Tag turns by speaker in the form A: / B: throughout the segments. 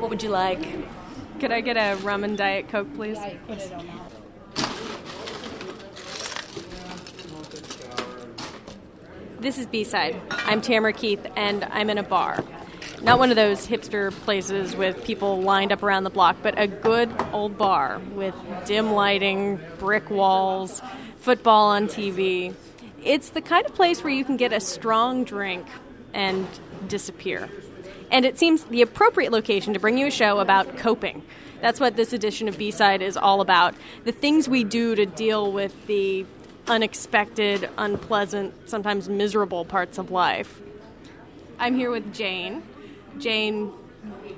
A: What would you like?
B: Could I get a rum and diet coke, please? This is B Side. I'm Tamara Keith, and I'm in a bar. Not one of those hipster places with people lined up around the block, but a good old bar with dim lighting, brick walls, football on TV. It's the kind of place where you can get a strong drink and disappear. And it seems the appropriate location to bring you a show about coping. That's what this edition of B Side is all about. The things we do to deal with the unexpected, unpleasant, sometimes miserable parts of life. I'm here with Jane. Jane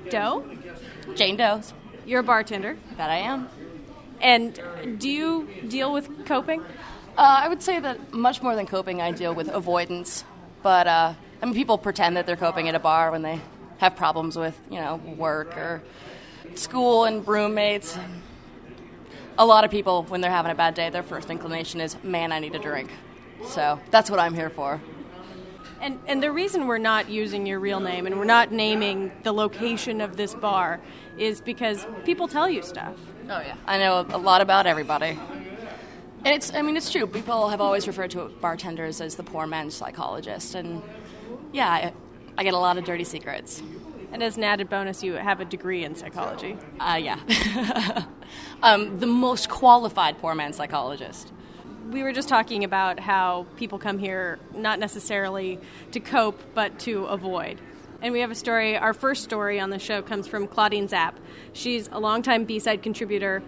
B: Doe?
A: Jane Doe.
B: You're a bartender.
A: That I am.
B: And do you deal with coping?
A: Uh, I would say that much more than coping, I deal with avoidance. But uh, I mean, people pretend that they're coping at a bar when they have problems with, you know, work or school and roommates. A lot of people, when they're having a bad day, their first inclination is, "Man, I need a drink." So that's what I'm here for.
B: And, and the reason we're not using your real name and we're not naming the location of this bar is because people tell you stuff.
A: Oh yeah, I know a lot about everybody. And it's, I mean, it's true. People have always referred to bartenders as the poor man's psychologist, and yeah, I, get a lot of dirty secrets.
B: And as an added bonus, you have a degree in psychology.
A: Uh, yeah, um, the most qualified poor man's psychologist
B: we were just talking about how people come here not necessarily to cope, but to avoid. And we have a story. Our first story on the show comes from Claudine Zapp. She's a longtime B side contributor,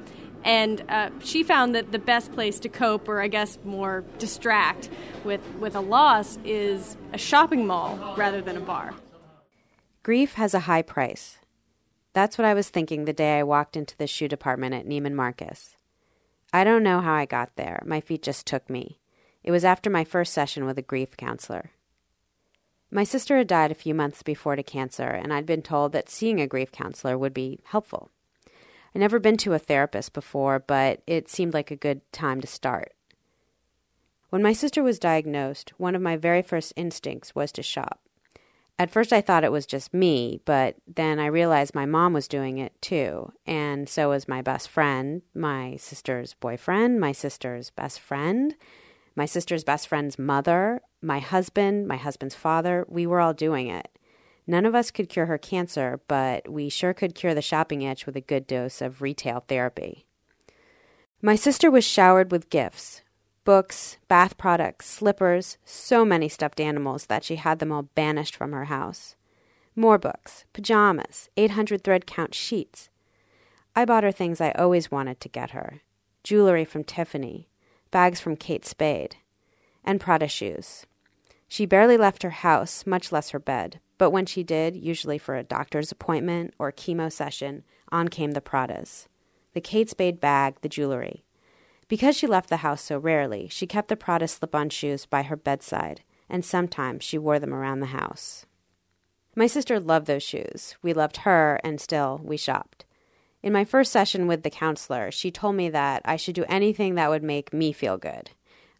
B: and uh, she found that the best place to cope, or I guess more distract, with, with a loss is a shopping mall rather than a bar.
C: Grief has a high price. That's what I was thinking the day I walked into the shoe department at Neiman Marcus. I don't know how I got there. My feet just took me. It was after my first session with a grief counselor. My sister had died a few months before to cancer, and I'd been told that seeing a grief counselor would be helpful. I'd never been to a therapist before, but it seemed like a good time to start. When my sister was diagnosed, one of my very first instincts was to shop. At first, I thought it was just me, but then I realized my mom was doing it too, and so was my best friend, my sister's boyfriend, my sister's best friend, my sister's best friend's mother, my husband, my husband's father. We were all doing it. None of us could cure her cancer, but we sure could cure the shopping itch with a good dose of retail therapy. My sister was showered with gifts books, bath products, slippers, so many stuffed animals that she had them all banished from her house. More books, pajamas, 800 thread count sheets. I bought her things I always wanted to get her jewelry from Tiffany, bags from Kate Spade, and Prada shoes. She barely left her house, much less her bed, but when she did, usually for a doctor's appointment or chemo session, on came the Pradas. The Kate Spade bag, the jewelry. Because she left the house so rarely, she kept the Prada slip on shoes by her bedside, and sometimes she wore them around the house. My sister loved those shoes. We loved her, and still, we shopped. In my first session with the counselor, she told me that I should do anything that would make me feel good.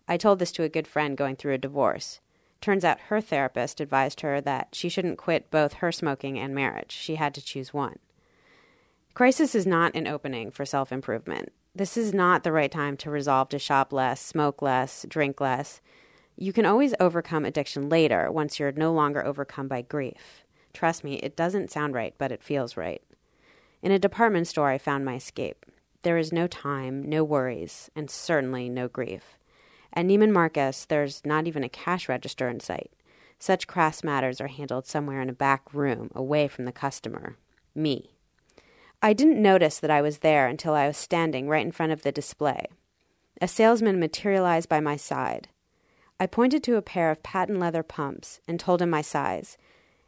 C: I told this to a good friend going through a divorce. Turns out her therapist advised her that she shouldn't quit both her smoking and marriage. She had to choose one. Crisis is not an opening for self improvement this is not the right time to resolve to shop less, smoke less, drink less. You can always overcome addiction later once you're no longer overcome by grief. Trust me, it doesn't sound right, but it feels right. In a department store, I found my escape. There is no time, no worries, and certainly no grief. At Neiman Marcus, there's not even a cash register in sight. Such crass matters are handled somewhere in a back room, away from the customer. Me. I didn't notice that I was there until I was standing right in front of the display. A salesman materialized by my side. I pointed to a pair of patent leather pumps and told him my size.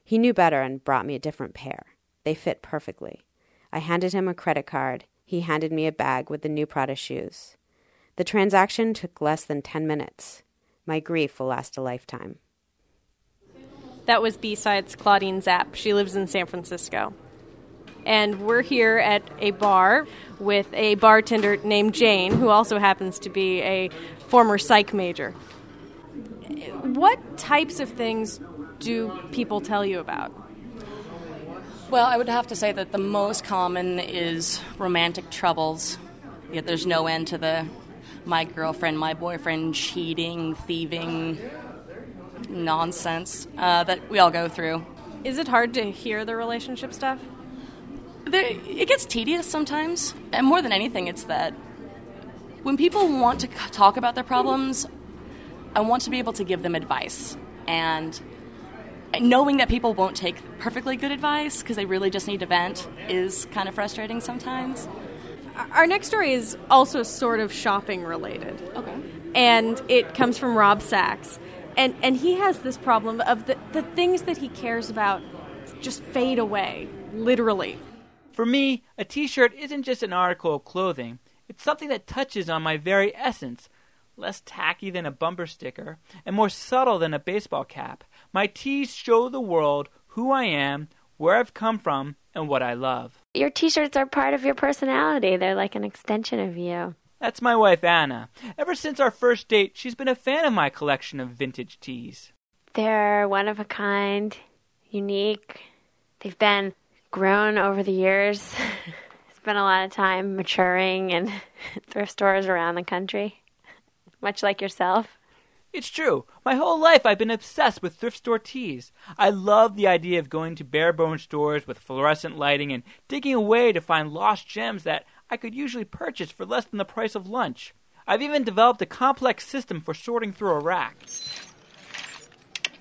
C: He knew better and brought me a different pair. They fit perfectly. I handed him a credit card. He handed me a bag with the new Prada shoes. The transaction took less than 10 minutes. My grief will last a lifetime.
B: That was B Sides Claudine Zapp. She lives in San Francisco and we're here at a bar with a bartender named Jane, who also happens to be a former psych major. What types of things do people tell you about?
A: Well, I would have to say that the most common is romantic troubles. Yet there's no end to the my girlfriend, my boyfriend, cheating, thieving, nonsense uh, that we all go through.
B: Is it hard to hear the relationship stuff?
A: There, it gets tedious sometimes, and more than anything, it's that when people want to talk about their problems, I want to be able to give them advice. And knowing that people won't take perfectly good advice because they really just need to vent is kind of frustrating sometimes.
B: Our next story is also sort of shopping related.
A: Okay.
B: And it comes from Rob Sachs. And, and he has this problem of the, the things that he cares about just fade away, literally.
D: For me, a t shirt isn't just an article of clothing, it's something that touches on my very essence. Less tacky than a bumper sticker, and more subtle than a baseball cap. My tees show the world who I am, where I've come from, and what I love.
E: Your t shirts are part of your personality, they're like an extension of you.
D: That's my wife, Anna. Ever since our first date, she's been a fan of my collection of vintage tees.
E: They're one of a kind, unique. They've been grown over the years. Spent a lot of time maturing in thrift stores around the country, much like yourself.
D: It's true. My whole life I've been obsessed with thrift store tees. I love the idea of going to bare bone stores with fluorescent lighting and digging away to find lost gems that I could usually purchase for less than the price of lunch. I've even developed a complex system for sorting through a rack.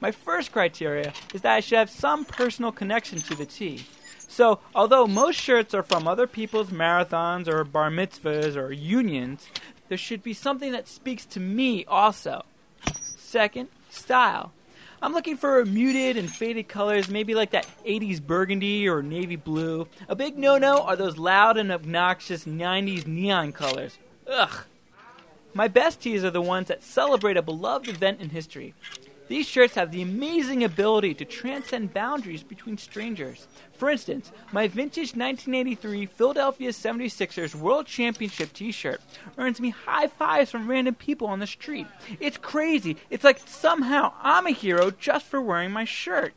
D: My first criteria is that I should have some personal connection to the tee. So, although most shirts are from other people's marathons or bar mitzvahs or unions, there should be something that speaks to me also. Second, style. I'm looking for muted and faded colors, maybe like that 80s burgundy or navy blue. A big no no are those loud and obnoxious 90s neon colors. Ugh. My best tees are the ones that celebrate a beloved event in history. These shirts have the amazing ability to transcend boundaries between strangers. For instance, my vintage 1983 Philadelphia 76ers World Championship t shirt earns me high fives from random people on the street. It's crazy. It's like somehow I'm a hero just for wearing my shirt.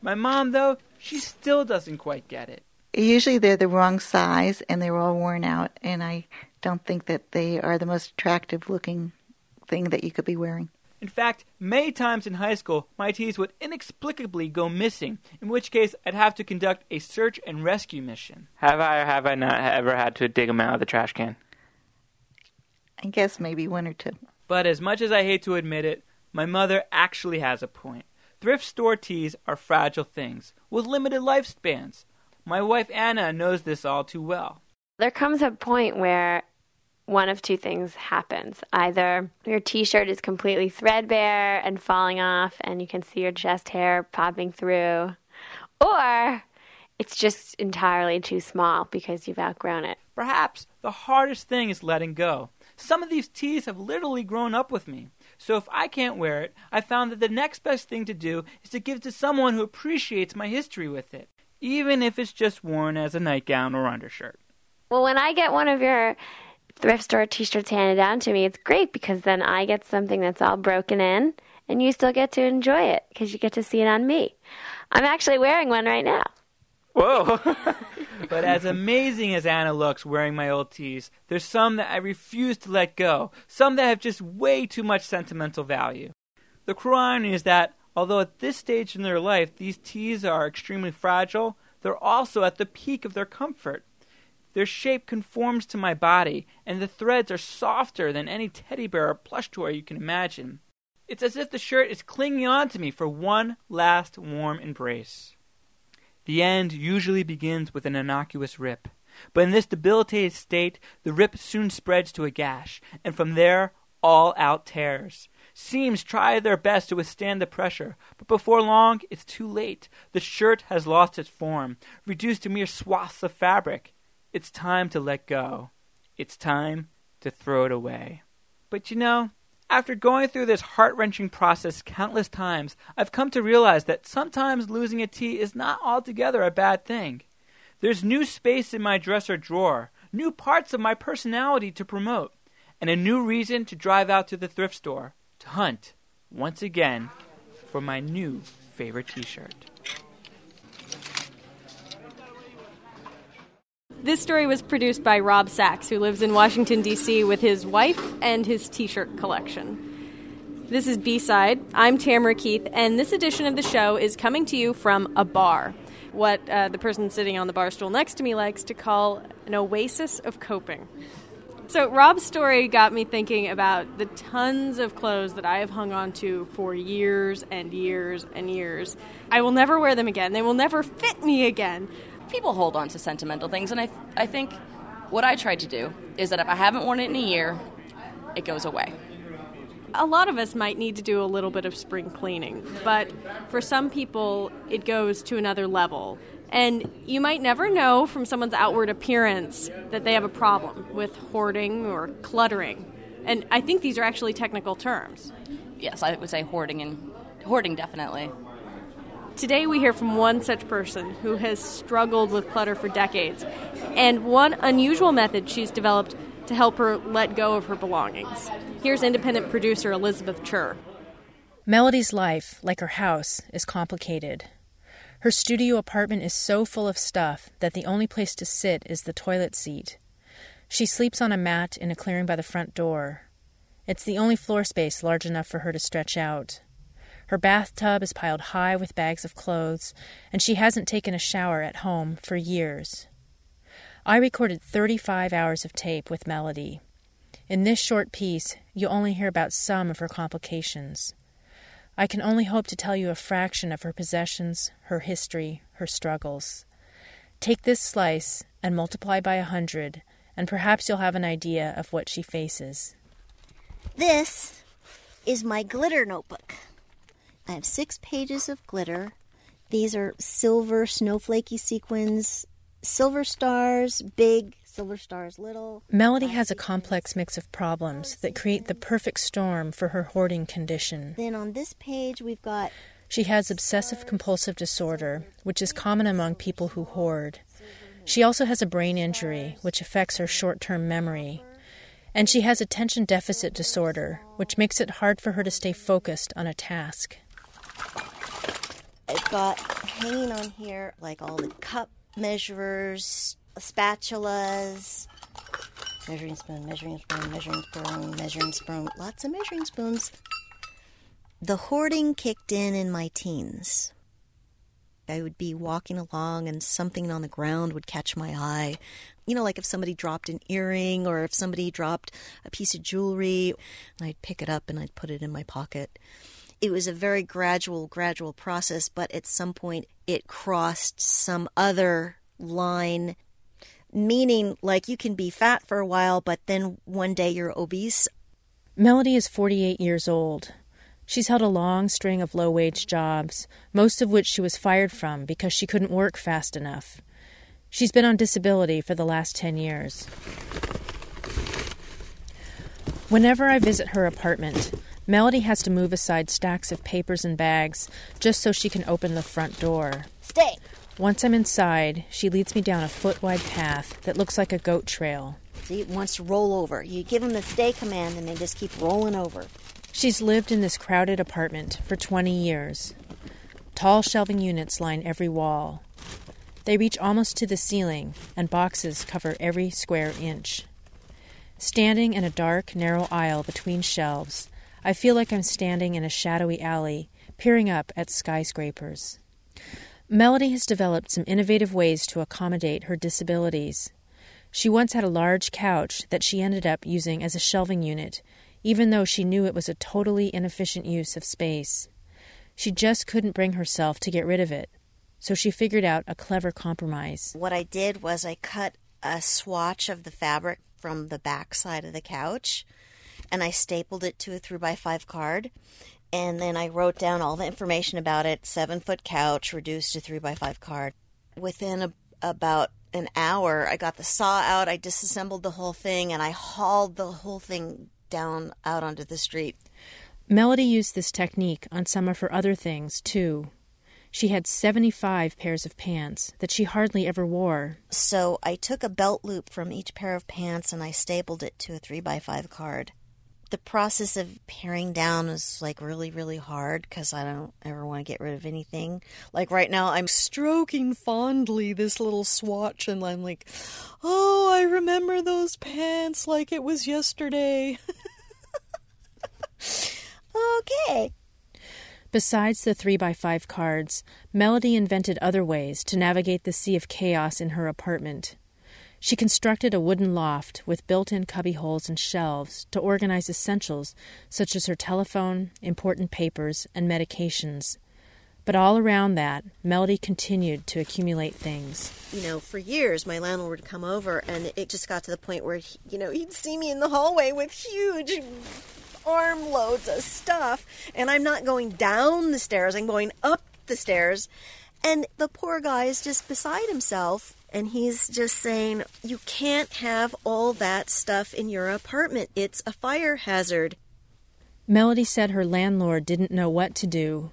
D: My mom, though, she still doesn't quite get it.
F: Usually they're the wrong size and they're all worn out, and I don't think that they are the most attractive looking thing that you could be wearing.
D: In fact, many times in high school, my tees would inexplicably go missing, in which case I'd have to conduct a search and rescue mission.
G: Have I or have I not ever had to dig them out of the trash can?
F: I guess maybe one or two.
D: But as much as I hate to admit it, my mother actually has a point. Thrift store tees are fragile things with limited lifespans. My wife Anna knows this all too well.
E: There comes a point where one of two things happens. Either your t shirt is completely threadbare and falling off, and you can see your chest hair popping through, or it's just entirely too small because you've outgrown it.
D: Perhaps the hardest thing is letting go. Some of these tees have literally grown up with me. So if I can't wear it, I found that the next best thing to do is to give to someone who appreciates my history with it, even if it's just worn as a nightgown or undershirt.
E: Well, when I get one of your thrift store t-shirts handed down to me, it's great because then I get something that's all broken in and you still get to enjoy it because you get to see it on me. I'm actually wearing one right now.
G: Whoa!
D: but as amazing as Anna looks wearing my old tees, there's some that I refuse to let go, some that have just way too much sentimental value. The cruel irony is that, although at this stage in their life these tees are extremely fragile, they're also at the peak of their comfort. Their shape conforms to my body, and the threads are softer than any teddy bear or plush toy you can imagine. It's as if the shirt is clinging on to me for one last warm embrace. The end usually begins with an innocuous rip, but in this debilitated state, the rip soon spreads to a gash, and from there, all out tears. Seams try their best to withstand the pressure, but before long, it's too late. The shirt has lost its form, reduced to mere swaths of fabric. It's time to let go. It's time to throw it away. But you know, after going through this heart wrenching process countless times, I've come to realize that sometimes losing a tee is not altogether a bad thing. There's new space in my dresser drawer, new parts of my personality to promote, and a new reason to drive out to the thrift store to hunt, once again, for my new favorite t shirt.
B: This story was produced by Rob Sachs, who lives in Washington, D.C., with his wife and his t shirt collection. This is B Side. I'm Tamara Keith, and this edition of the show is coming to you from a bar. What uh, the person sitting on the bar stool next to me likes to call an oasis of coping. So, Rob's story got me thinking about the tons of clothes that I have hung on to for years and years and years. I will never wear them again. They will never fit me again.
A: People hold on to sentimental things, and I, I think what I tried to do is that if I haven't worn it in a year, it goes away
B: a lot of us might need to do a little bit of spring cleaning, but for some people, it goes to another level. And you might never know from someone's outward appearance that they have a problem with hoarding or cluttering. And I think these are actually technical terms.
A: Yes, I would say hoarding and hoarding definitely.
B: Today we hear from one such person who has struggled with clutter for decades. And one unusual method she's developed to help her let go of her belongings. Here's independent producer Elizabeth Chur.
H: Melody's life, like her house, is complicated. Her studio apartment is so full of stuff that the only place to sit is the toilet seat. She sleeps on a mat in a clearing by the front door. It's the only floor space large enough for her to stretch out. Her bathtub is piled high with bags of clothes, and she hasn't taken a shower at home for years. I recorded 35 hours of tape with Melody. In this short piece, you'll only hear about some of her complications. I can only hope to tell you a fraction of her possessions, her history, her struggles. Take this slice and multiply by a hundred, and perhaps you'll have an idea of what she faces.
I: This is my glitter notebook. I have six pages of glitter. These are silver snowflakey sequins silver stars, big, silver stars, little.
H: Melody has a complex mix of problems that create the perfect storm for her hoarding condition.
I: Then on this page, we've got.
H: She has obsessive compulsive disorder, which is common among people who hoard. She also has a brain injury, which affects her short term memory. And she has attention deficit disorder, which makes it hard for her to stay focused on a task.
I: I've got hanging on here like all the cup measurers, spatulas, measuring spoon, measuring spoon, measuring spoon, measuring spoon, lots of measuring spoons. The hoarding kicked in in my teens. I would be walking along and something on the ground would catch my eye. You know, like if somebody dropped an earring or if somebody dropped a piece of jewelry, I'd pick it up and I'd put it in my pocket it was a very gradual, gradual process, but at some point it crossed some other line, meaning like you can be fat for a while, but then one day you're obese.
H: Melody is 48 years old. She's held a long string of low wage jobs, most of which she was fired from because she couldn't work fast enough. She's been on disability for the last 10 years. Whenever I visit her apartment, Melody has to move aside stacks of papers and bags just so she can open the front door.
I: Stay.
H: Once I'm inside, she leads me down a foot wide path that looks like a goat trail.
I: See, it wants to roll over. You give them the stay command and they just keep rolling over.
H: She's lived in this crowded apartment for 20 years. Tall shelving units line every wall. They reach almost to the ceiling, and boxes cover every square inch. Standing in a dark, narrow aisle between shelves, I feel like I'm standing in a shadowy alley, peering up at skyscrapers. Melody has developed some innovative ways to accommodate her disabilities. She once had a large couch that she ended up using as a shelving unit, even though she knew it was a totally inefficient use of space. She just couldn't bring herself to get rid of it, so she figured out a clever compromise.
I: What I did was I cut a swatch of the fabric from the back side of the couch and I stapled it to a three by five card. And then I wrote down all the information about it seven foot couch, reduced to three by five card. Within a, about an hour, I got the saw out, I disassembled the whole thing, and I hauled the whole thing down out onto the street.
H: Melody used this technique on some of her other things, too. She had 75 pairs of pants that she hardly ever wore.
I: So I took a belt loop from each pair of pants and I stapled it to a 3 by 5 card the process of paring down is like really, really hard because I don't ever want to get rid of anything. Like right now, I'm stroking fondly this little swatch and I'm like, oh, I remember those pants like it was yesterday. okay.
H: Besides the 3x5 cards, Melody invented other ways to navigate the sea of chaos in her apartment. She constructed a wooden loft with built in cubbyholes and shelves to organize essentials such as her telephone, important papers, and medications. But all around that, Melody continued to accumulate things.
I: You know, for years, my landlord would come over, and it just got to the point where, he, you know, he'd see me in the hallway with huge armloads of stuff, and I'm not going down the stairs, I'm going up the stairs. And the poor guy is just beside himself and he's just saying, You can't have all that stuff in your apartment. It's a fire hazard.
H: Melody said her landlord didn't know what to do.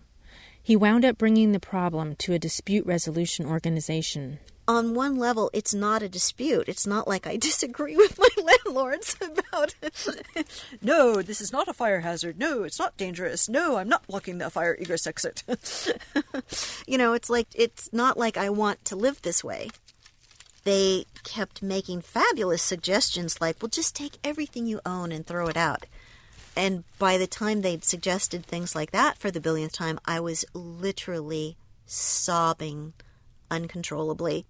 H: He wound up bringing the problem to a dispute resolution organization.
I: On one level, it's not a dispute. It's not like I disagree with my landlords about no, this is not a fire hazard. No, it's not dangerous. No, I'm not blocking the fire egress exit. you know, it's like it's not like I want to live this way they kept making fabulous suggestions like, well, just take everything you own and throw it out. And by the time they'd suggested things like that for the billionth time, I was literally sobbing uncontrollably.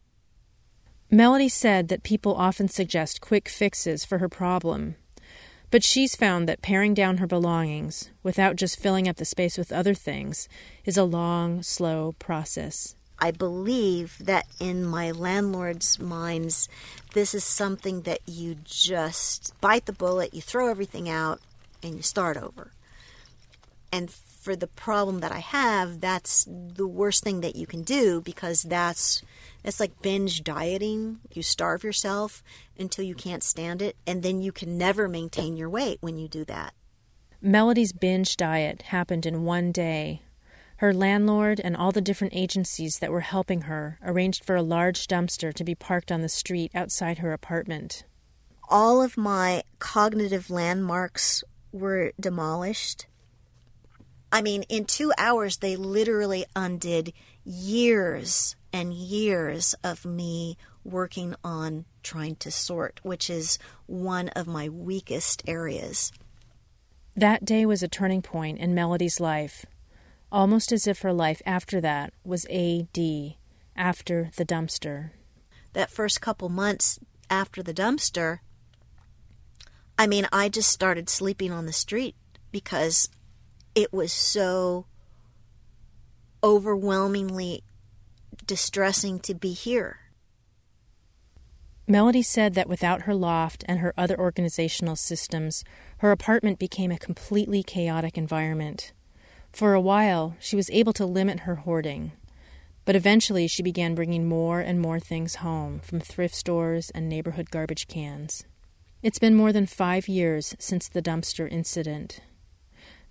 H: Melody said that people often suggest quick fixes for her problem. But she's found that paring down her belongings, without just filling up the space with other things, is a long, slow process.
I: I believe that in my landlord's minds, this is something that you just bite the bullet, you throw everything out, and you start over. And for the problem that I have, that's the worst thing that you can do because that's it's like binge dieting. You starve yourself until you can't stand it, and then you can never maintain your weight when you do that.
H: Melody's binge diet happened in one day her landlord and all the different agencies that were helping her arranged for a large dumpster to be parked on the street outside her apartment.
I: All of my cognitive landmarks were demolished. I mean, in two hours, they literally undid years and years of me working on trying to sort, which is one of my weakest areas.
H: That day was a turning point in Melody's life almost as if her life after that was AD, after the dumpster.
I: That first couple months after the dumpster, I mean, I just started sleeping on the street because it was so overwhelmingly distressing to be here.
H: Melody said that without her loft and her other organizational systems, her apartment became a completely chaotic environment. For a while, she was able to limit her hoarding, but eventually she began bringing more and more things home from thrift stores and neighborhood garbage cans. It's been more than five years since the dumpster incident.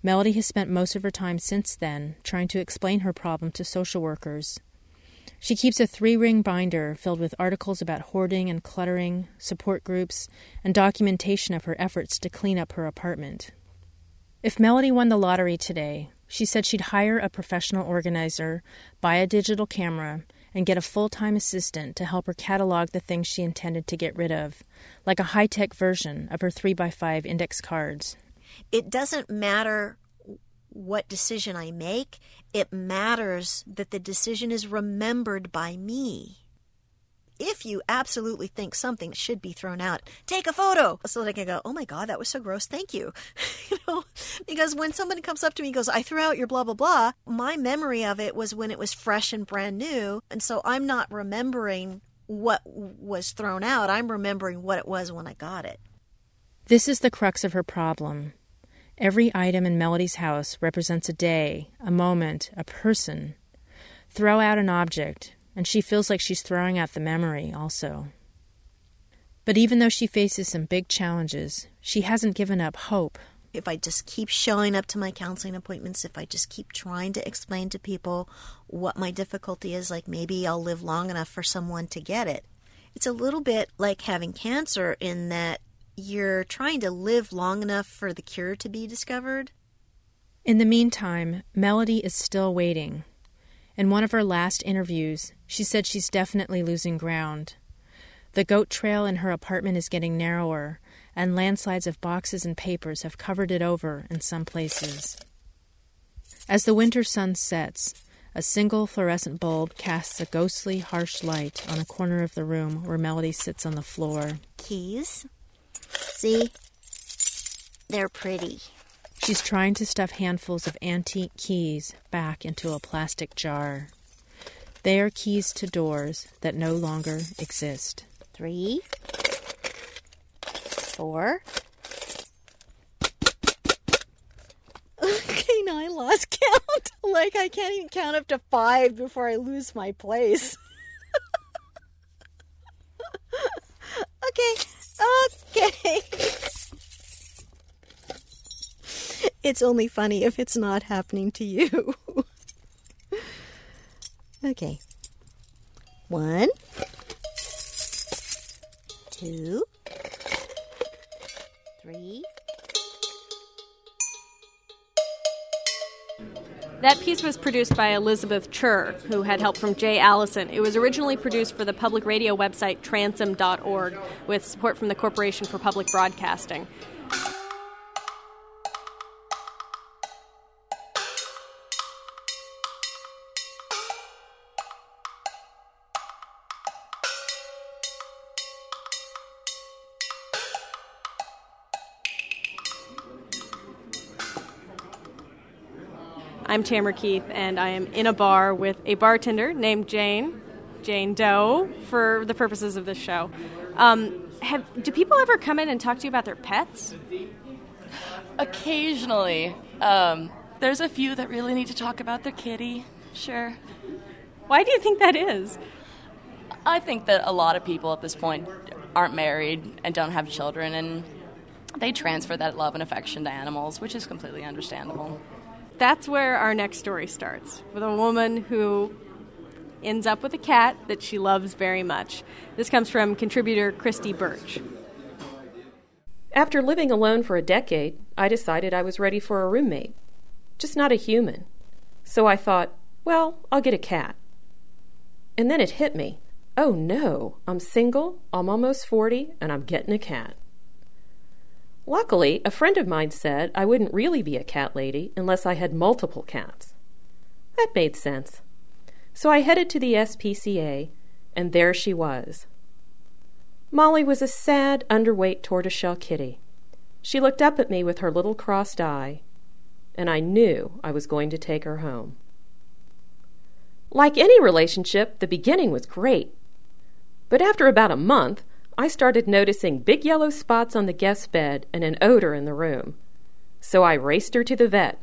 H: Melody has spent most of her time since then trying to explain her problem to social workers. She keeps a three ring binder filled with articles about hoarding and cluttering, support groups, and documentation of her efforts to clean up her apartment. If Melody won the lottery today, she said she'd hire a professional organizer, buy a digital camera, and get a full time assistant to help her catalog the things she intended to get rid of, like a high tech version of her 3x5 index cards.
I: It doesn't matter what decision I make, it matters that the decision is remembered by me if you absolutely think something should be thrown out, take a photo so that I can go, oh my God, that was so gross. Thank you. you know, because when somebody comes up to me and goes, I threw out your blah, blah, blah, my memory of it was when it was fresh and brand new. And so I'm not remembering what was thrown out. I'm remembering what it was when I got it.
H: This is the crux of her problem. Every item in Melody's house represents a day, a moment, a person. Throw out an object, and she feels like she's throwing out the memory also. But even though she faces some big challenges, she hasn't given up hope.
I: If I just keep showing up to my counseling appointments, if I just keep trying to explain to people what my difficulty is, like maybe I'll live long enough for someone to get it. It's a little bit like having cancer in that you're trying to live long enough for the cure to be discovered?
H: In the meantime, Melody is still waiting. In one of her last interviews, she said she's definitely losing ground. The goat trail in her apartment is getting narrower, and landslides of boxes and papers have covered it over in some places. As the winter sun sets, a single fluorescent bulb casts a ghostly, harsh light on a corner of the room where Melody sits on the floor.
I: Keys? See? They're pretty.
H: She's trying to stuff handfuls of antique keys back into a plastic jar. They are keys to doors that no longer exist.
I: Three. Four. Okay, now I lost count. like I can't even count up to five before I lose my place. okay, okay. It's only funny if it's not happening to you. okay. One, two, three.
B: That piece was produced by Elizabeth Chur, who had help from Jay Allison. It was originally produced for the public radio website transom.org with support from the Corporation for Public Broadcasting. I'm Tamara Keith, and I am in a bar with a bartender named Jane, Jane Doe, for the purposes of this show. Um, have, do people ever come in and talk to you about their pets?
A: Occasionally. Um, there's a few that really need to talk about their kitty, sure.
B: Why do you think that is?
A: I think that a lot of people at this point aren't married and don't have children, and they transfer that love and affection to animals, which is completely understandable.
B: That's where our next story starts with a woman who ends up with a cat that she loves very much. This comes from contributor Christy Birch.
J: After living alone for a decade, I decided I was ready for a roommate. Just not a human. So I thought, well, I'll get a cat. And then it hit me. Oh no, I'm single, I'm almost 40, and I'm getting a cat. Luckily, a friend of mine said I wouldn't really be a cat lady unless I had multiple cats. That made sense. So I headed to the SPCA, and there she was. Molly was a sad, underweight tortoiseshell kitty. She looked up at me with her little crossed eye, and I knew I was going to take her home. Like any relationship, the beginning was great. But after about a month, I started noticing big yellow spots on the guest bed and an odor in the room. So I raced her to the vet.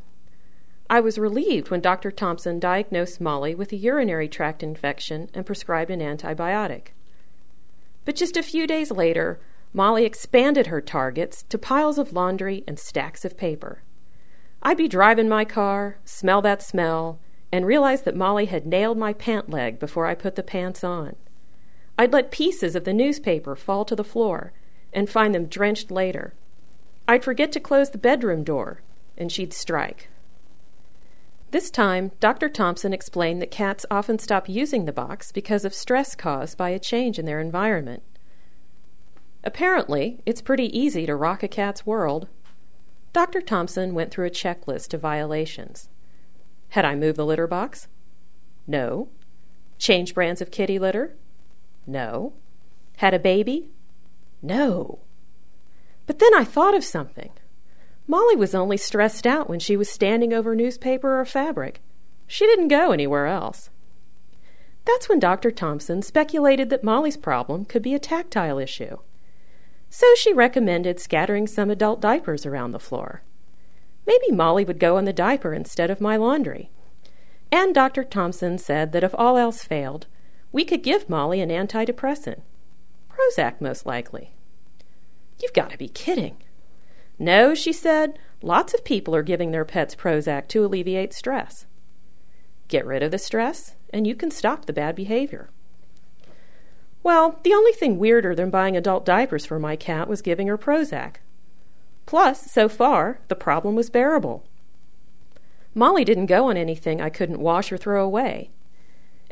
J: I was relieved when Dr. Thompson diagnosed Molly with a urinary tract infection and prescribed an antibiotic. But just a few days later, Molly expanded her targets to piles of laundry and stacks of paper. I'd be driving my car, smell that smell, and realize that Molly had nailed my pant leg before I put the pants on. I'd let pieces of the newspaper fall to the floor and find them drenched later. I'd forget to close the bedroom door, and she'd strike. This time, Dr. Thompson explained that cats often stop using the box because of stress caused by a change in their environment. Apparently, it's pretty easy to rock a cat's world. Dr. Thompson went through a checklist of violations. Had I moved the litter box? No. Changed brands of kitty litter? No. Had a baby? No. But then I thought of something. Molly was only stressed out when she was standing over newspaper or fabric. She didn't go anywhere else. That's when Dr. Thompson speculated that Molly's problem could be a tactile issue. So she recommended scattering some adult diapers around the floor. Maybe Molly would go on the diaper instead of my laundry. And Dr. Thompson said that if all else failed, we could give Molly an antidepressant. Prozac, most likely. You've got to be kidding. No, she said, lots of people are giving their pets Prozac to alleviate stress. Get rid of the stress, and you can stop the bad behavior. Well, the only thing weirder than buying adult diapers for my cat was giving her Prozac. Plus, so far, the problem was bearable. Molly didn't go on anything I couldn't wash or throw away.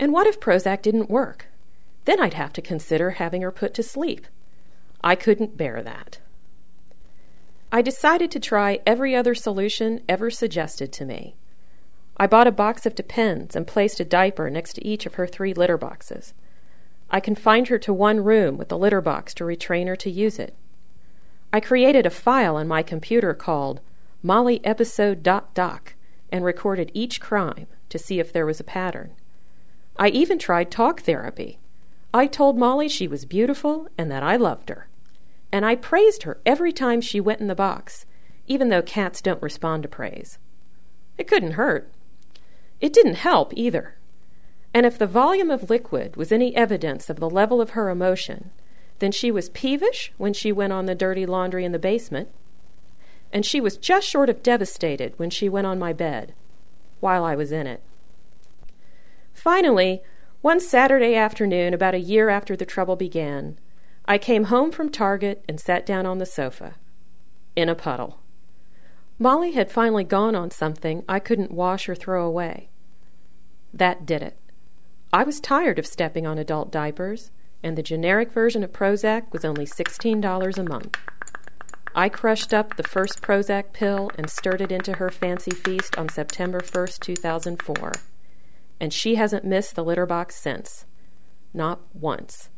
J: And what if Prozac didn't work? Then I'd have to consider having her put to sleep. I couldn't bear that. I decided to try every other solution ever suggested to me. I bought a box of Depends and placed a diaper next to each of her three litter boxes. I confined her to one room with the litter box to retrain her to use it. I created a file on my computer called mollyepisode.doc and recorded each crime to see if there was a pattern. I even tried talk therapy. I told Molly she was beautiful and that I loved her. And I praised her every time she went in the box, even though cats don't respond to praise. It couldn't hurt. It didn't help either. And if the volume of liquid was any evidence of the level of her emotion, then she was peevish when she went on the dirty laundry in the basement, and she was just short of devastated when she went on my bed while I was in it. Finally, one Saturday afternoon, about a year after the trouble began, I came home from Target and sat down on the sofa, in a puddle. Molly had finally gone on something I couldn't wash or throw away. That did it. I was tired of stepping on adult diapers, and the generic version of Prozac was only $16 a month. I crushed up the first Prozac pill and stirred it into her fancy feast on September 1st, 2004. And she hasn't missed the litter box since. Not once.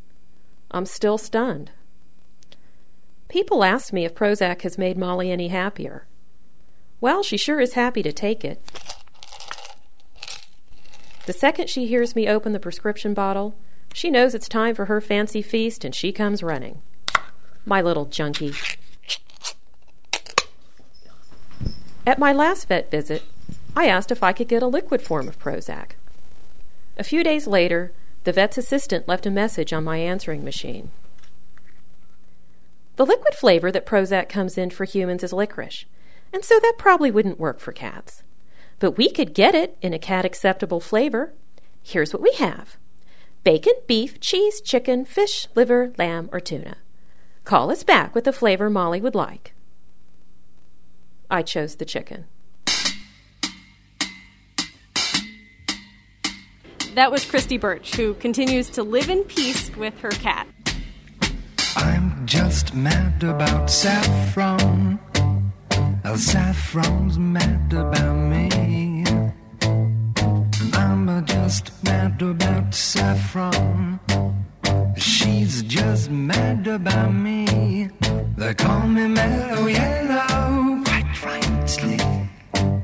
J: I'm still stunned. People ask me if Prozac has made Molly any happier. Well, she sure is happy to take it. The second she hears me open the prescription bottle, she knows it's time for her fancy feast and she comes running. My little junkie. At my last vet visit, I asked if I could get a liquid form of Prozac. A few days later, the vet's assistant left a message on my answering machine. The liquid flavor that Prozac comes in for humans is licorice, and so that probably wouldn't work for cats. But we could get it in a cat acceptable flavor. Here's what we have bacon, beef, cheese, chicken, fish, liver, lamb, or tuna. Call us back with the flavor Molly would like. I chose the chicken.
B: That was Christy Birch, who continues to live in peace with her cat.
K: I'm just mad about saffron. El saffron's mad about me. I'm just mad about saffron. She's just mad about me. They call me mellow yellow, quite rightly.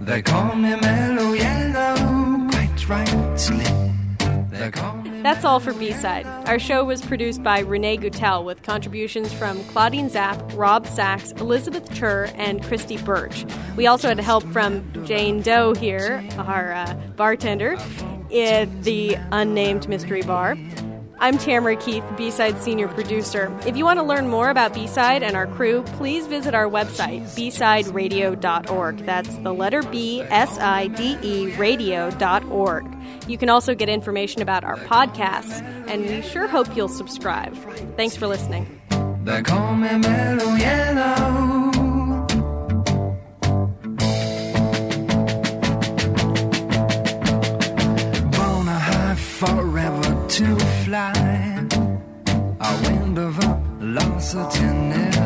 K: They call me mellow yellow, quite rightly.
B: That's all for B Side. Our show was produced by Renee Goutel with contributions from Claudine Zapp, Rob Sachs, Elizabeth Chur, and Christy Birch. We also had help from Jane Doe here, our uh, bartender, at the unnamed mystery bar. I'm Tamara Keith, B Side Senior Producer. If you want to learn more about B Side and our crew, please visit our website, bsideradio.org. That's the letter B, S I D E, radio.org. You can also get information about our podcasts, and we sure hope you'll subscribe. Thanks for listening.
K: They call me mellow yellow. Forever to fly. A wind of velocity never